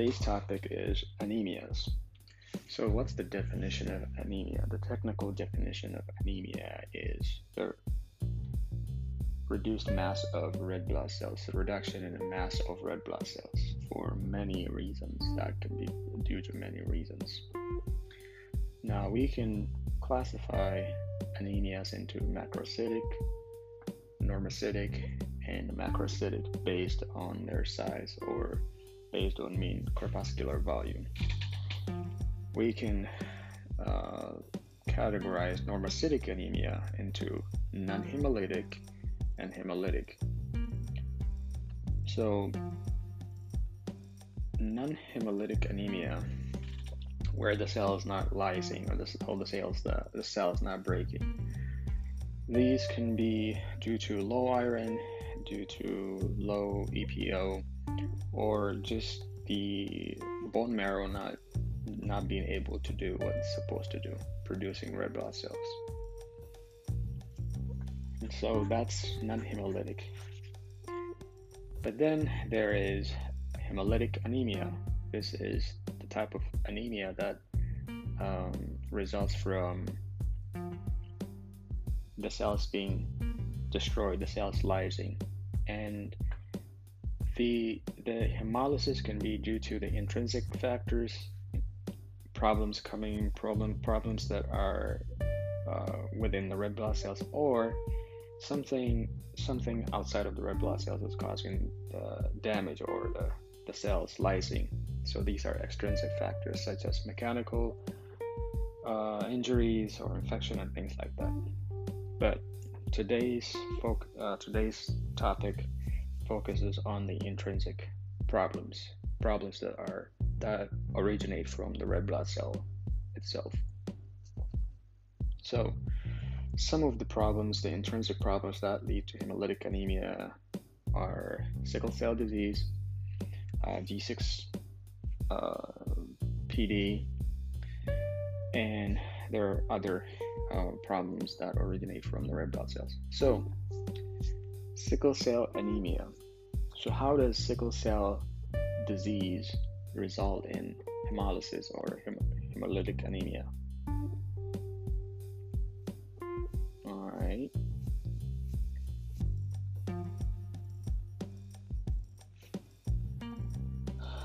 today's topic is anemias. So, what's the definition of anemia? The technical definition of anemia is the reduced mass of red blood cells, the reduction in the mass of red blood cells for many reasons. That can be due to many reasons. Now, we can classify anemias into microcytic, normocytic, and macrocytic based on their size or based on mean corpuscular volume. We can uh, categorize normocytic anemia into non hemolytic and hemolytic. So, non hemolytic anemia, where the cell is not lysing or the, or the, cells, the, the cell is not breaking. These can be due to low iron, due to low EPO, or just the bone marrow not not being able to do what it's supposed to do, producing red blood cells. And so that's non-hemolytic. But then there is hemolytic anemia. This is the type of anemia that um, results from the cells being destroyed, the cells lysing, and the the hemolysis can be due to the intrinsic factors, problems coming problem problems that are uh, within the red blood cells, or something something outside of the red blood cells is causing the damage or the, the cells lysing. So these are extrinsic factors such as mechanical uh, injuries or infection and things like that. But today's folk, uh, today's topic focuses on the intrinsic problems, problems that are that originate from the red blood cell itself. So, some of the problems, the intrinsic problems that lead to hemolytic anemia, are sickle cell disease, uh, G6 uh, PD, and there are other uh, problems that originate from the red blood cells. So, sickle cell anemia. So, how does sickle cell disease result in hemolysis or hem- hemolytic anemia? All right.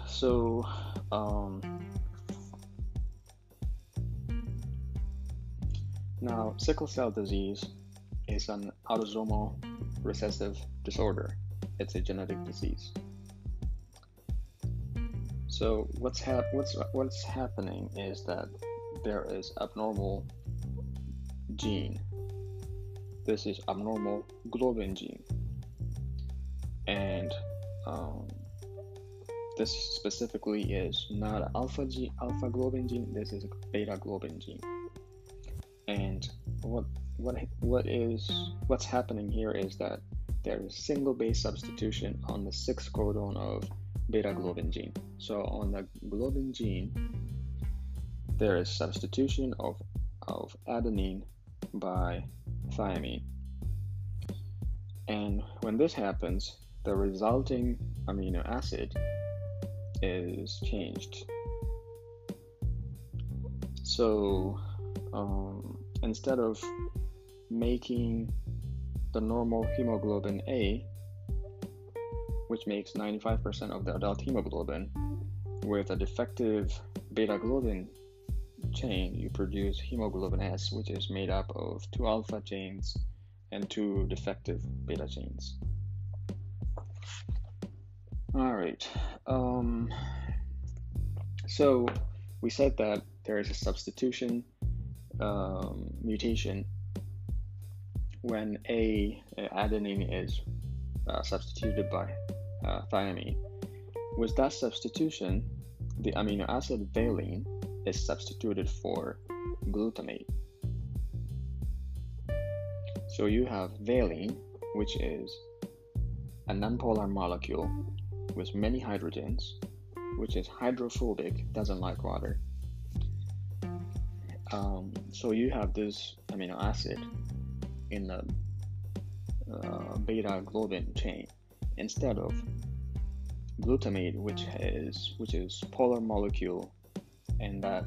So, um, now sickle cell disease is an autosomal recessive disorder. It's a genetic disease. So what's hap- what's what's happening is that there is abnormal gene. This is abnormal globin gene, and um, this specifically is not alpha gene, alpha globin gene. This is a beta globin gene, what what is what's happening here is that there is single base substitution on the sixth codon of beta globin gene. So on the globin gene, there is substitution of, of adenine by thymine. And when this happens, the resulting amino acid is changed. So um, instead of making the normal hemoglobin A, which makes 95% of the adult hemoglobin, with a defective beta globin chain, you produce hemoglobin S, which is made up of two alpha chains and two defective beta chains. All right. Um, so we said that there is a substitution um, mutation when a adenine is uh, substituted by uh, thymine. With that substitution, the amino acid valine is substituted for glutamate. So you have valine, which is a nonpolar molecule with many hydrogens, which is hydrophobic, doesn't like water. Um, so you have this amino acid in the uh, beta globin chain instead of glutamate, which is which is polar molecule, and that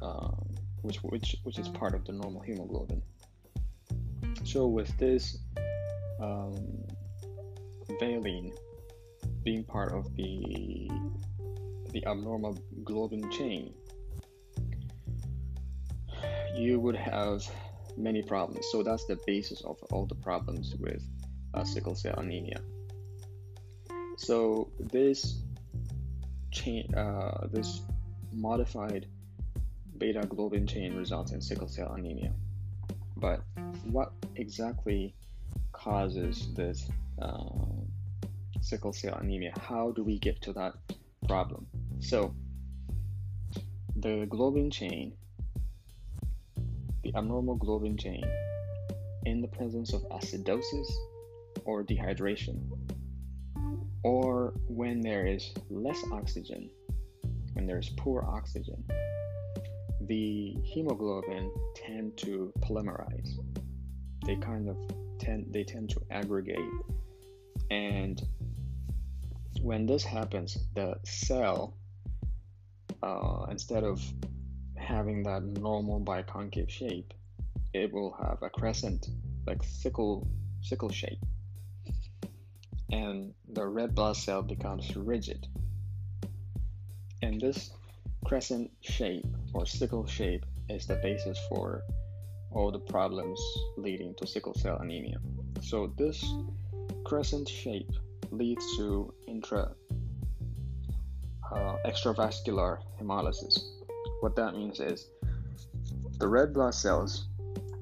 um, which which which is part of the normal hemoglobin. So with this um, valine being part of the the abnormal globin chain, you would have many problems. So that's the basis of all the problems with uh, sickle cell anemia. So this chain, uh, this modified beta globin chain results in sickle cell anemia. But what exactly causes this uh, sickle cell anemia? How do we get to that problem? So the globin chain the abnormal globin chain in the presence of acidosis or dehydration, or when there is less oxygen, when there is poor oxygen, the hemoglobin tend to polymerize. They kind of tend they tend to aggregate, and when this happens, the cell uh, instead of having that normal biconcave shape, it will have a crescent, like sickle sickle shape. And the red blood cell becomes rigid. And this crescent shape or sickle shape is the basis for all the problems leading to sickle cell anemia. So this crescent shape leads to intra uh, extravascular hemolysis what that means is the red blood cells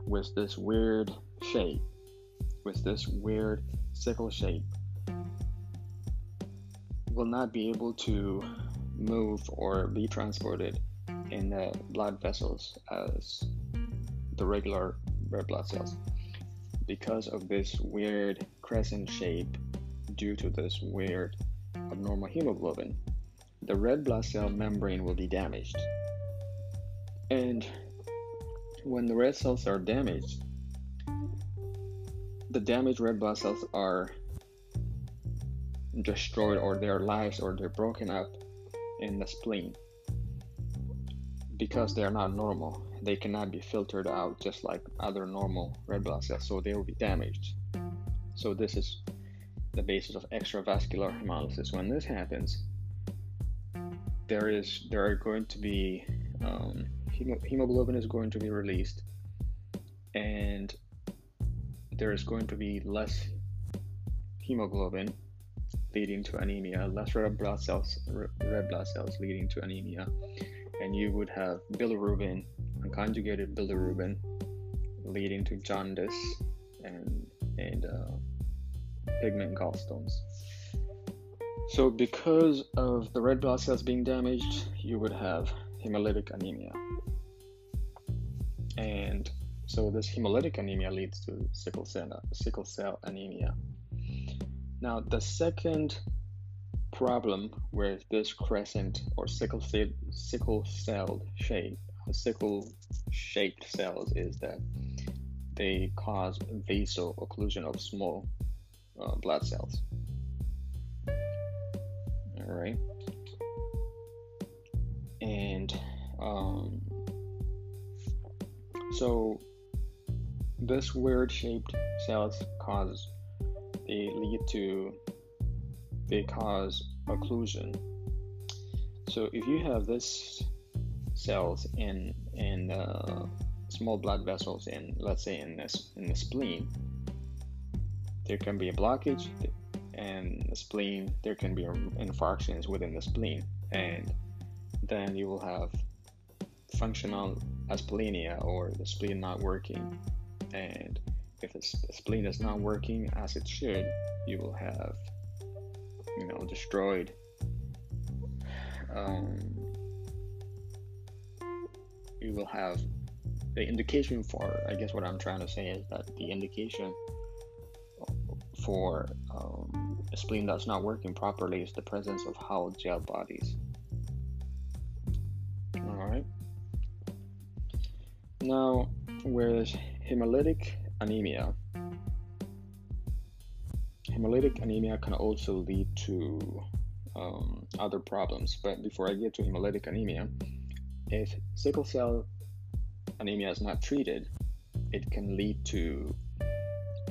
with this weird shape, with this weird sickle shape, will not be able to move or be transported in the blood vessels as the regular red blood cells. Because of this weird crescent shape due to this weird abnormal hemoglobin the red blood cell membrane will be damaged and when the red cells are damaged, the damaged red blood cells are destroyed or their lives or they're broken up in the spleen because they are not normal. They cannot be filtered out just like other normal red blood cells, so they will be damaged. So this is the basis of extravascular hemolysis. When this happens, there is there are going to be um, hemoglobin is going to be released and there is going to be less hemoglobin leading to anemia, less red blood cells, red blood cells leading to anemia, and you would have bilirubin, unconjugated bilirubin, leading to jaundice and and uh, pigment gallstones. So, because of the red blood cells being damaged, you would have hemolytic anemia. And so this hemolytic anemia leads to sickle cell, sickle cell anemia. Now, the second problem with this crescent or sickle sickle cell shape, sickle shaped cells is that they cause vaso occlusion of small uh, blood cells. All right, and um, so this weird shaped cells cause they lead to they cause occlusion. So if you have this cells in in uh, small blood vessels in let's say in this in the spleen, there can be a blockage, and the spleen there can be infarctions within the spleen, and then you will have functional asplenia or the spleen not working. And if the spleen is not working as it should, you will have, you know, destroyed. Um, you will have the indication for, I guess what I'm trying to say is that the indication for um, a spleen that's not working properly is the presence of Howell-Jolly bodies. Now, with hemolytic anemia, hemolytic anemia can also lead to um, other problems. But before I get to hemolytic anemia, if sickle cell anemia is not treated, it can lead to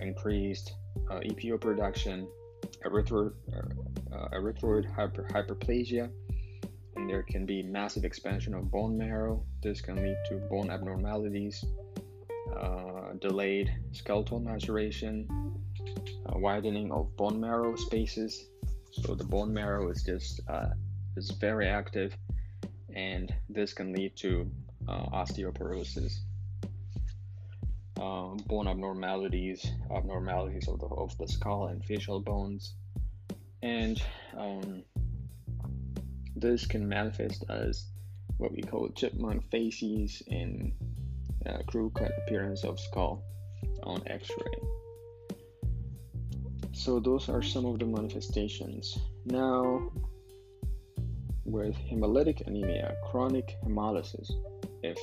increased uh, EPO production, erythroid, uh, erythroid hyper, hyperplasia, there can be massive expansion of bone marrow. This can lead to bone abnormalities, uh, delayed skeletal maturation, uh, widening of bone marrow spaces. So the bone marrow is just uh, is very active, and this can lead to uh, osteoporosis. Um, bone abnormalities, abnormalities of the, of the skull and facial bones, and um, this can manifest as what we call chipmunk faces and uh, crew cut appearance of skull on X-ray. So those are some of the manifestations. Now, with hemolytic anemia, chronic hemolysis, if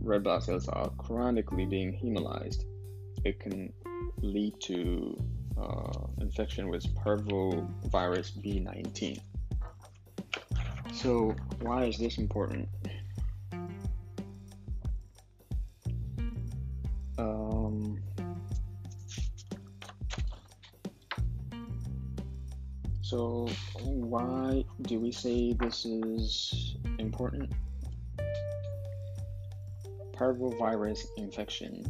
red blood cells are chronically being hemolyzed, it can lead to uh, infection with parvovirus B19. So, why is this important? Um, so, why do we say this is important? Parvovirus infection,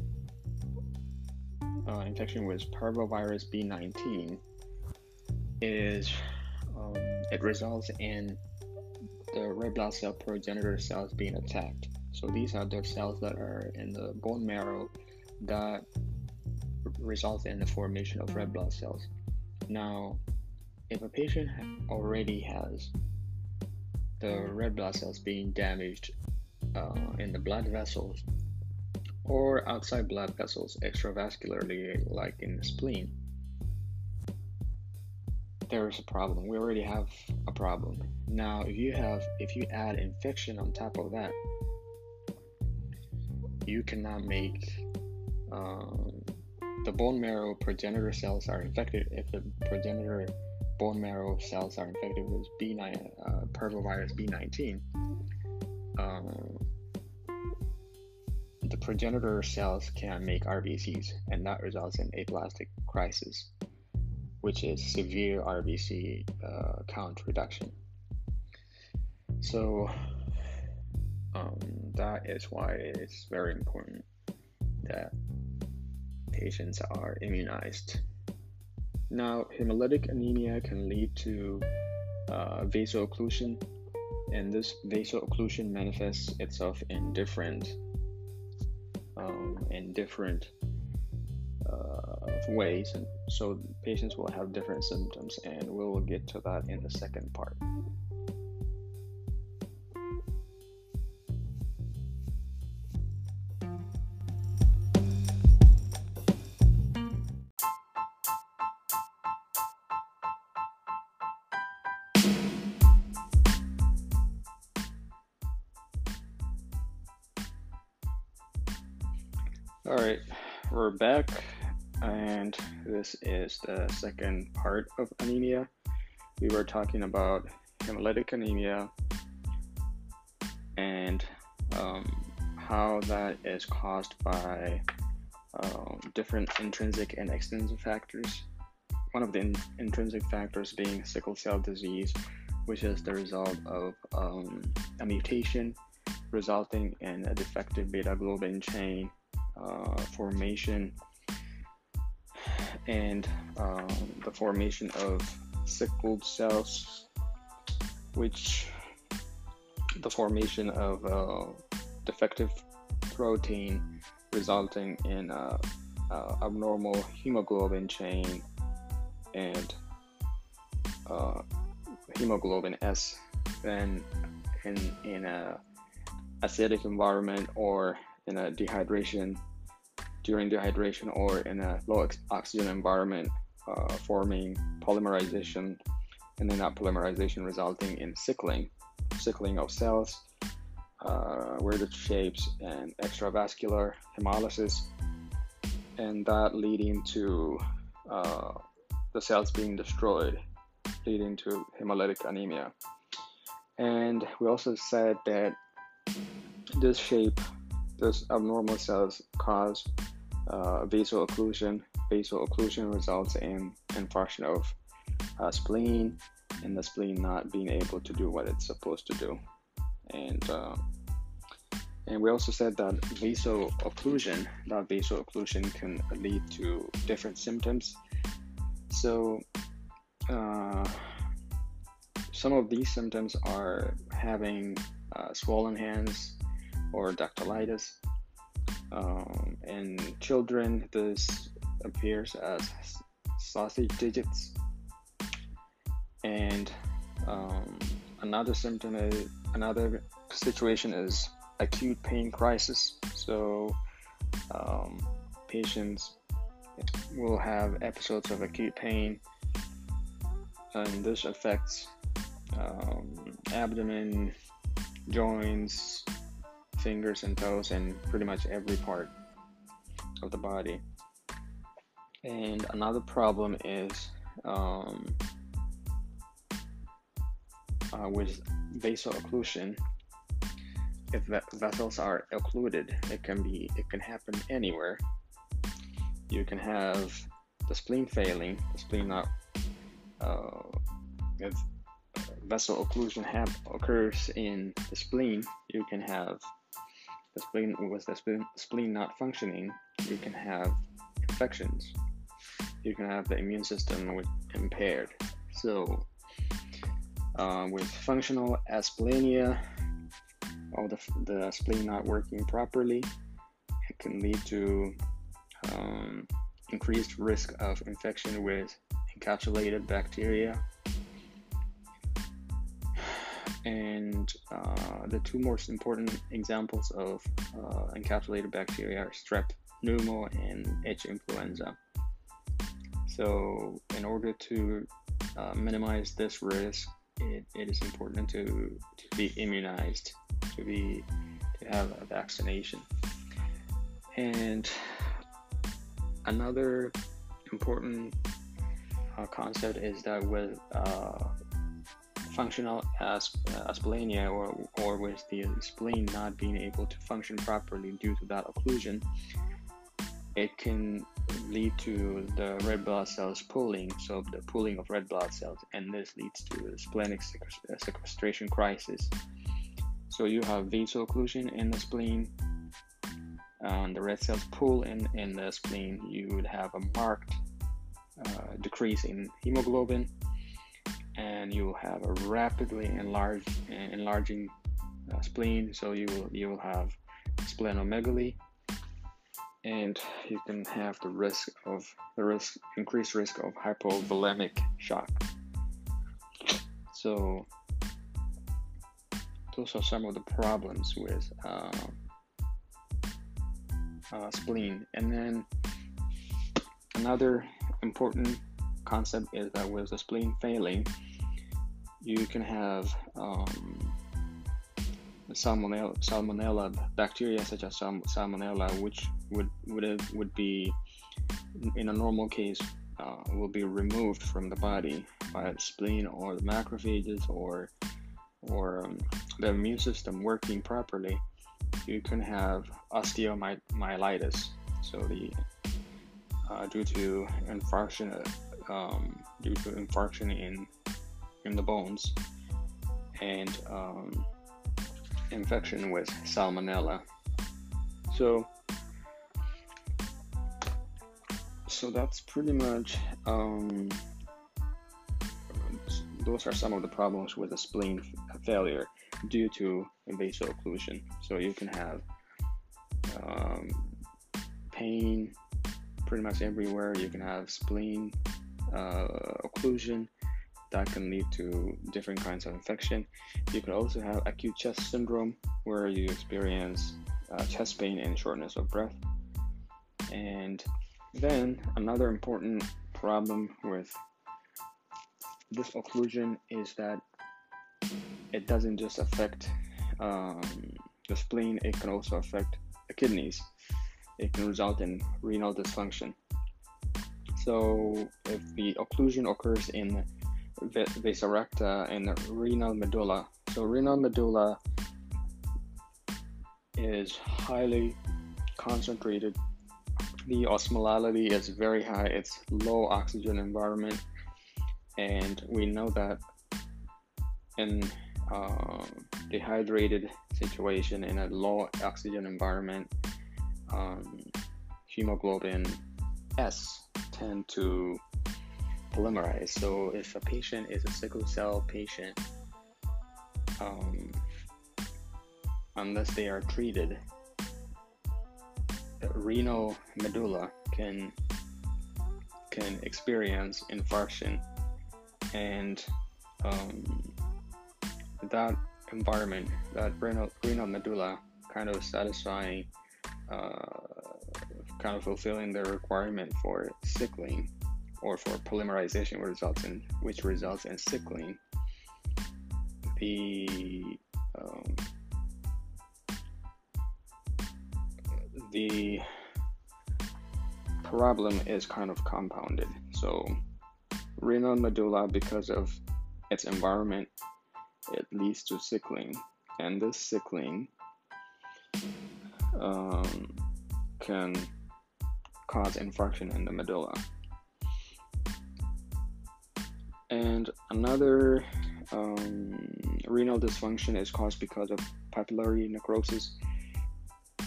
uh, infection with parvovirus B19, is um, it results in the red blood cell progenitor cells being attacked. So these are the cells that are in the bone marrow that result in the formation of red blood cells. Now, if a patient already has the red blood cells being damaged uh, in the blood vessels or outside blood vessels extravascularly, like in the spleen, there is a problem. We already have a problem. Now, if you have, if you add infection on top of that, you cannot make um, the bone marrow progenitor cells are infected. If the progenitor bone marrow cells are infected with B9, uh, parvovirus B19, um, the progenitor cells can make RBCs, and that results in aplastic crisis which is severe RBC uh, count reduction. So um, that is why it's very important that patients are immunized. Now, hemolytic anemia can lead to uh, vaso-occlusion, and this vaso-occlusion manifests itself in different um, in different ways, and so patients will have different symptoms, and we will get to that in the second part. All right, we're back and this is the second part of anemia. We were talking about hemolytic anemia and um, how that is caused by um, different intrinsic and extrinsic factors. One of the in- intrinsic factors being sickle cell disease, which is the result of um, a mutation resulting in a defective beta globin chain uh, formation and um, the formation of sickled cells, which the formation of uh, defective protein resulting in uh, uh, abnormal hemoglobin chain and hemoglobin S then in in a acidic environment or in a dehydration during dehydration or in a low oxygen environment, uh, forming polymerization, and then that polymerization resulting in sickling, sickling of cells, uh, weirded shapes, and extravascular hemolysis, and that leading to uh, the cells being destroyed leading to hemolytic anemia. And we also said that this shape, this abnormal cells cause uh, occlusion. Vasal occlusion results in infarction of uh, spleen and the spleen not being able to do what it's supposed to do. And uh, and we also said that vasal occlusion, that vasal occlusion can lead to different symptoms. So uh, some of these symptoms are having uh, swollen hands or dactylitis. Um, in children, this appears as sausage digits. And um, another symptom is another situation is acute pain crisis. So um, patients will have episodes of acute pain, and this affects um, abdomen, joints, fingers and toes, and pretty much every part of the body. And another problem is um, uh, with. If vessels are occluded, it can be it can happen anywhere. You can have the spleen failing, the spleen not uh, if vessel occlusion have, occurs in the spleen, you can have the spleen with the spleen, spleen not functioning, you can have infections. You can have the immune system impaired. So, uh, with functional asplenia, or the, the spleen not working properly, it can lead to um, increased risk of infection with encapsulated bacteria and uh, the two most important examples of uh, encapsulated bacteria are strep pneumo and H influenza. So, in order to uh, minimize this risk, it, it is important to, to be immunized, to be to have a vaccination. And another important uh, concept is that with uh, functional as, uh, asplenia or, or with the spleen not being able to function properly due to that occlusion, it can lead to the red blood cells pooling, so the pooling of red blood cells, and this leads to splenic sequestration crisis. So you have vasal occlusion in the spleen, and the red cells pool in, in the spleen, you would have a marked uh, decrease in hemoglobin and you will have a rapidly enlarged enlarging uh, spleen. So you will you will have splenomegaly and you can have the risk of the risk increased risk of hypovolemic shock. So those are some of the problems with uh, uh, spleen. And then another important concept is that with the spleen failing, you can have um, salmonella, salmonella bacteria such as salmonella, which would would would be in a normal case uh, will be removed from the body by the spleen or the macrophages or or um, the immune system working properly. You can have osteomyelitis, so the uh, due to infarction um, due to infarction in in the bones and um, infection with salmonella. So so that's pretty much um, those are some of the problems with a spleen failure due to vasal occlusion. So you can have um, pain pretty much everywhere. You can have spleen uh, occlusion that can lead to different kinds of infection. You can also have acute chest syndrome where you experience uh, chest pain and shortness of breath. And then another important problem with this occlusion is that it doesn't just affect um, the spleen, it can also affect the kidneys. It can result in renal dysfunction. So if the occlusion occurs in vasa recta and renal medulla. So renal medulla is highly concentrated. The osmolality is very high. It's low oxygen environment, and we know that in uh, dehydrated situation in a low oxygen environment, um, hemoglobin S tend to polymerize. So if a patient is a sickle cell patient, um, unless they are treated, renal medulla can can experience infarction, and um, that environment, that renal renal medulla, kind of satisfying, uh, kind of fulfilling the requirement for sickling or for polymerization results in which results in sickling the um, the problem is kind of compounded. So renal medulla because of its environment it leads to sickling and this sickling um, can cause infarction in the medulla and another um, renal dysfunction is caused because of papillary necrosis.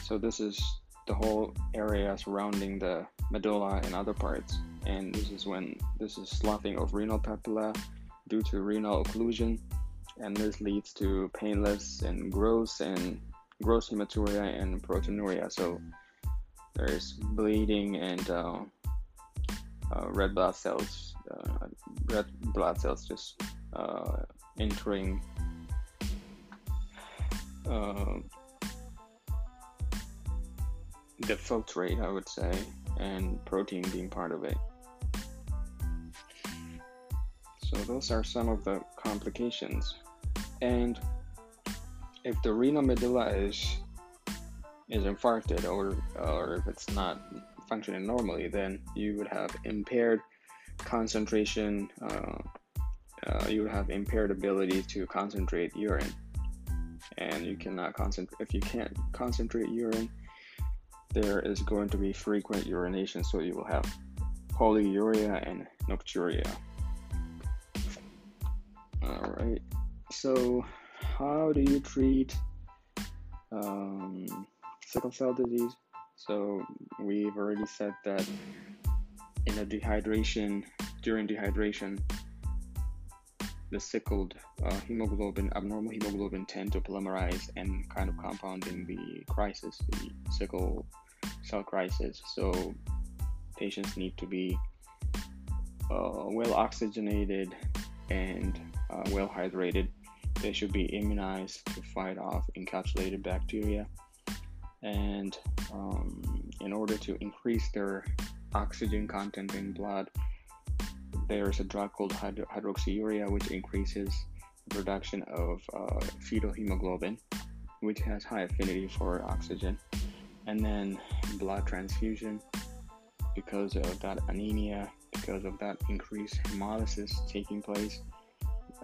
So this is the whole area surrounding the medulla and other parts. And this is when this is sloughing of renal papilla due to renal occlusion, and this leads to painless and gross and gross hematuria and proteinuria. So there's bleeding and uh, uh, red blood cells uh, red blood cells just uh, entering uh, the filtrate, I would say, and protein being part of it. So those are some of the complications. And if the renal medulla is is infarcted or or if it's not functioning normally, then you would have impaired concentration, uh, uh, you would have impaired ability to concentrate urine, and you cannot concentrate. If you can't concentrate urine, there is going to be frequent urination, so you will have polyuria and nocturia. All right. So, how do you treat um, sickle cell disease? So, we've already said that in a dehydration, during dehydration, the sickled uh, hemoglobin, abnormal hemoglobin, tend to polymerize and kind of compounding the crisis, the sickle cell crisis. So patients need to be uh, well oxygenated and uh, well hydrated. They should be immunized to fight off encapsulated bacteria. And um, in order to increase their oxygen content in blood. There's a drug called hydro- hydroxyurea, which increases the production of uh, fetal hemoglobin, which has high affinity for oxygen. And then blood transfusion, because of that anemia, because of that increased hemolysis taking place,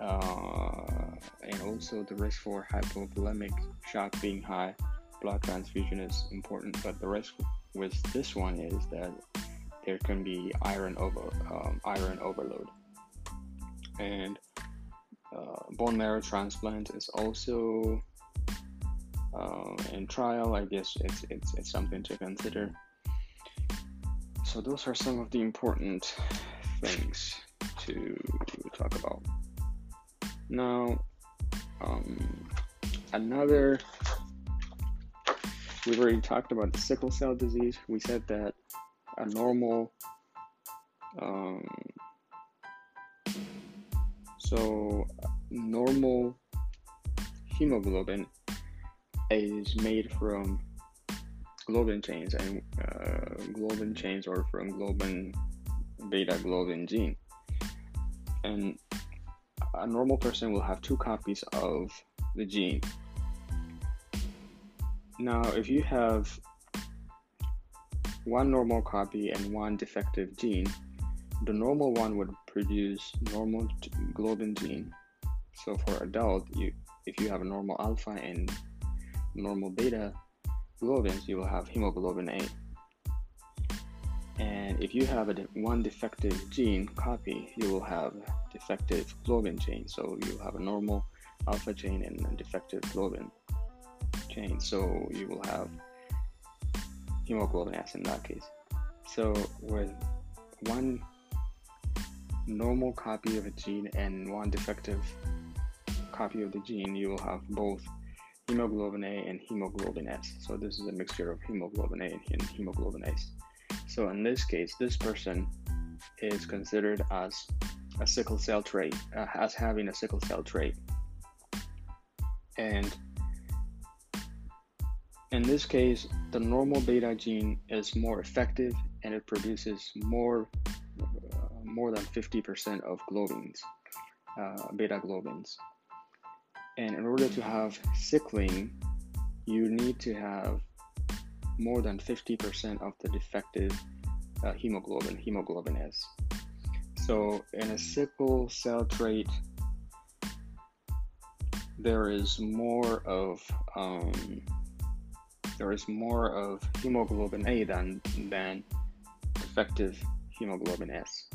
uh, and also the risk for hypovolemic shock being high, blood transfusion is important. But the risk with this one is that there can be iron over um, iron overload, and uh, bone marrow transplant is also uh, in trial. I guess it's, it's it's something to consider. So those are some of the important things to talk about. Now, um, another we've already talked about the sickle cell disease. We said that a normal um, so normal hemoglobin is made from globin chains and uh, globin chains are from globin beta globin gene and a normal person will have two copies of the gene now if you have one normal copy and one defective gene, the normal one would produce normal globin gene. So for adult, you if you have a normal alpha and normal beta globins, you will have hemoglobin A. And if you have a one defective gene copy, you will have defective globin chain. So you have a normal alpha chain and a defective globin chain. So you will have hemoglobin S in that case. So with one normal copy of a gene and one defective copy of the gene, you will have both hemoglobin A and hemoglobin S. So this is a mixture of hemoglobin A and hemoglobin S. So in this case, this person is considered as a sickle cell trait, uh, as having a sickle cell trait. And in this case, the normal beta gene is more effective and it produces more uh, more than 50% of globins, uh, beta globins. And in order to have sickling, you need to have more than 50% of the defective uh, hemoglobin, hemoglobin S. So in a sickle cell trait, there is more of um, there is more of hemoglobin A than than defective hemoglobin S.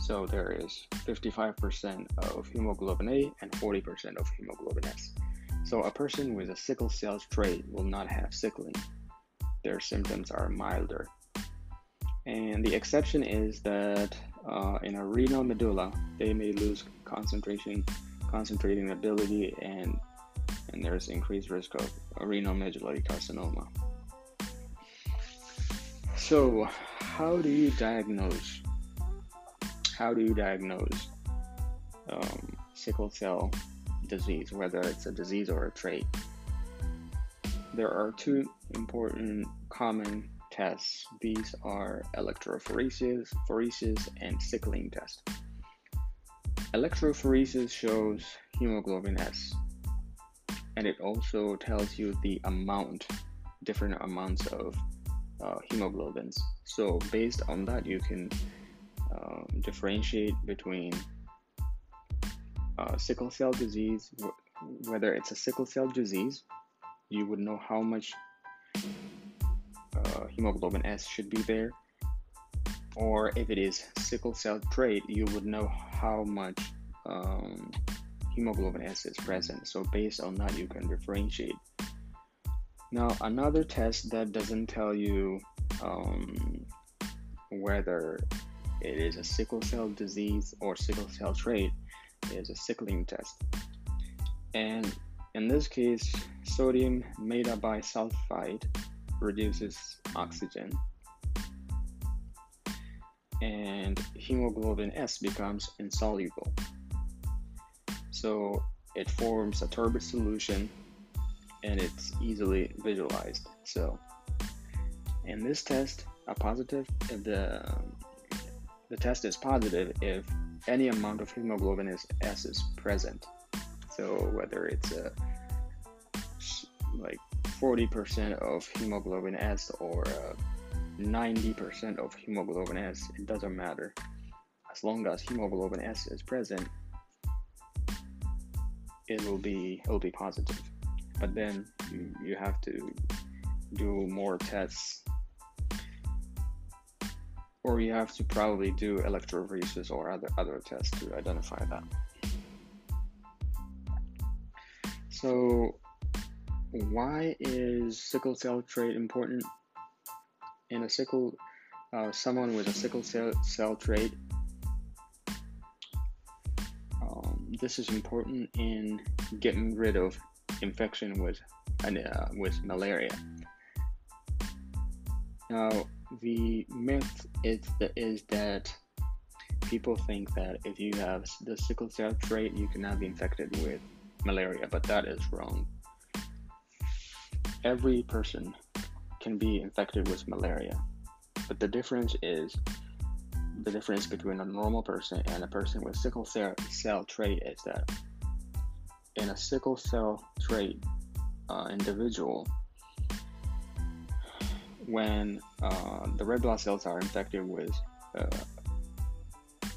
So there is 55% of hemoglobin A and 40% of hemoglobin S. So a person with a sickle cell trait will not have sickling. Their symptoms are milder. And the exception is that uh, in a renal medulla, they may lose concentration, concentrating ability, and and there's increased risk of renal medullary carcinoma. So, how do you diagnose how do you diagnose um, sickle cell disease, whether it's a disease or a trait? There are two important common tests. These are electrophoresis, phoresis, and sickling test. Electrophoresis shows hemoglobin S, and it also tells you the amount, different amounts of uh, hemoglobins. So based on that, you can um, differentiate between uh, sickle cell disease, wh- whether it's a sickle cell disease, you would know how much uh, hemoglobin S should be there, or if it is sickle cell trait, you would know how much um, hemoglobin S is present. So based on that, you can differentiate. Now, another test that doesn't tell you um, whether it is a sickle cell disease or sickle cell trait is a sickling test. And in this case, sodium metabisulfite reduces oxygen and hemoglobin S becomes insoluble. So it forms a turbid solution and it's easily visualized. So in this test, a positive the the test is positive if any amount of hemoglobin is S is present. So whether it's a like 40% of hemoglobin S or uh, 90% of hemoglobin S, it doesn't matter. As long as hemoglobin S is present, it will be it will be positive. But then you, you have to do more tests or you have to probably do electrophoresis or other other tests to identify that. So, why is sickle cell trait important? In a sickle, uh, someone with a sickle cell, cell trait, this is important in getting rid of infection with uh, with malaria. Now, the myth is that, is that people think that if you have the sickle cell trait, you cannot be infected with malaria, but that is wrong. Every person can be infected with malaria, but the difference is the difference between a normal person and a person with sickle cell, cell trait is that in a sickle cell trait uh, individual, when uh, the red blood cells are infected with uh,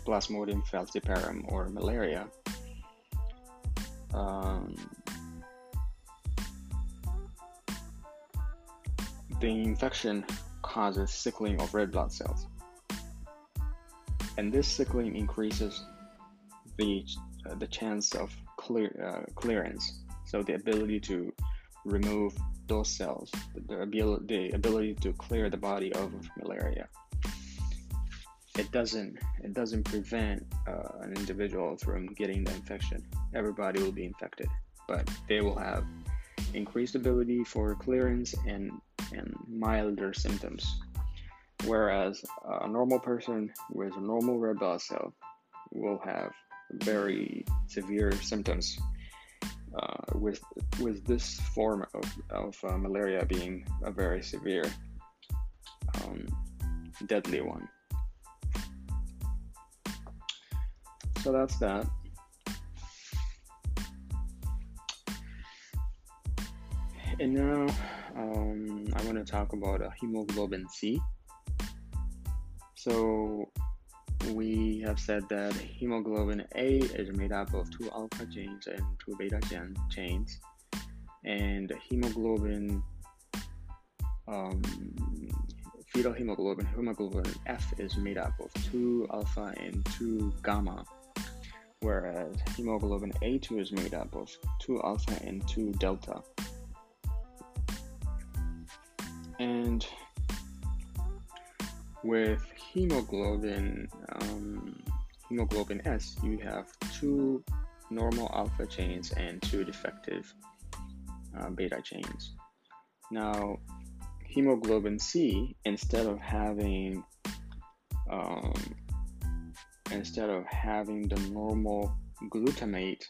Plasmodium falciparum or malaria, um, the infection causes sickling of red blood cells. And this sickling increases the, uh, the chance of clear, uh, clearance, so the ability to remove those cells, the ability, the ability to clear the body of malaria. It doesn't it doesn't prevent uh, an individual from getting the infection. Everybody will be infected, but they will have increased ability for clearance and and milder symptoms. Whereas a normal person with a normal red blood cell will have very severe symptoms uh, with with this form of, of uh, malaria being a very severe um, deadly one. So that's that. And now um, I want to talk about hemoglobin C so we have said that hemoglobin A is made up of two alpha chains and two beta chains, and hemoglobin, um, fetal hemoglobin, hemoglobin F is made up of two alpha and two gamma, whereas hemoglobin A2 is made up of two alpha and two delta. And with hemoglobin, um, hemoglobin S, you have two normal alpha chains and two defective uh, beta chains. Now, hemoglobin C, instead of having um, instead of having the normal glutamate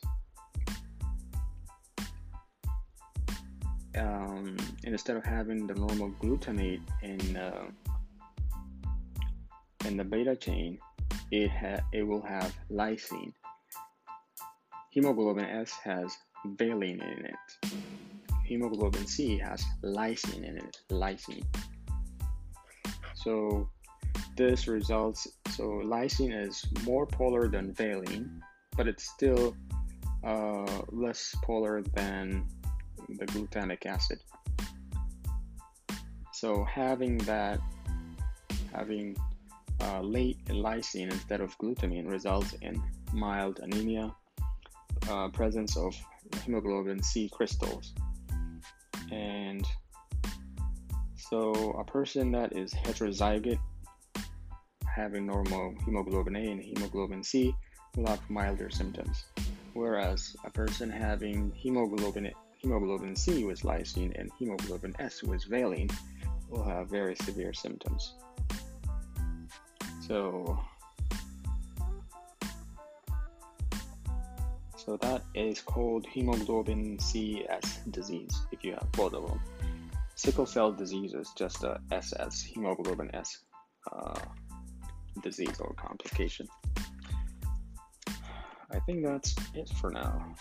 um, instead of having the normal glutamate in uh, in the beta chain, it, ha- it will have lysine. Hemoglobin S has valine in it. Hemoglobin C has lysine in it, lysine. So this results, so lysine is more polar than valine, but it's still uh, less polar than the glutamic acid. So having that, having uh, late lysine instead of glutamine results in mild anemia, uh, presence of hemoglobin C crystals. And so, a person that is heterozygote, having normal hemoglobin A and hemoglobin C, will have milder symptoms. Whereas a person having hemoglobin hemoglobin C with lysine and hemoglobin S with valine will have very severe symptoms. So, so that is called hemoglobin CS disease if you have both of them. Sickle cell disease is just a SS, hemoglobin S uh, disease or complication. I think that's it for now.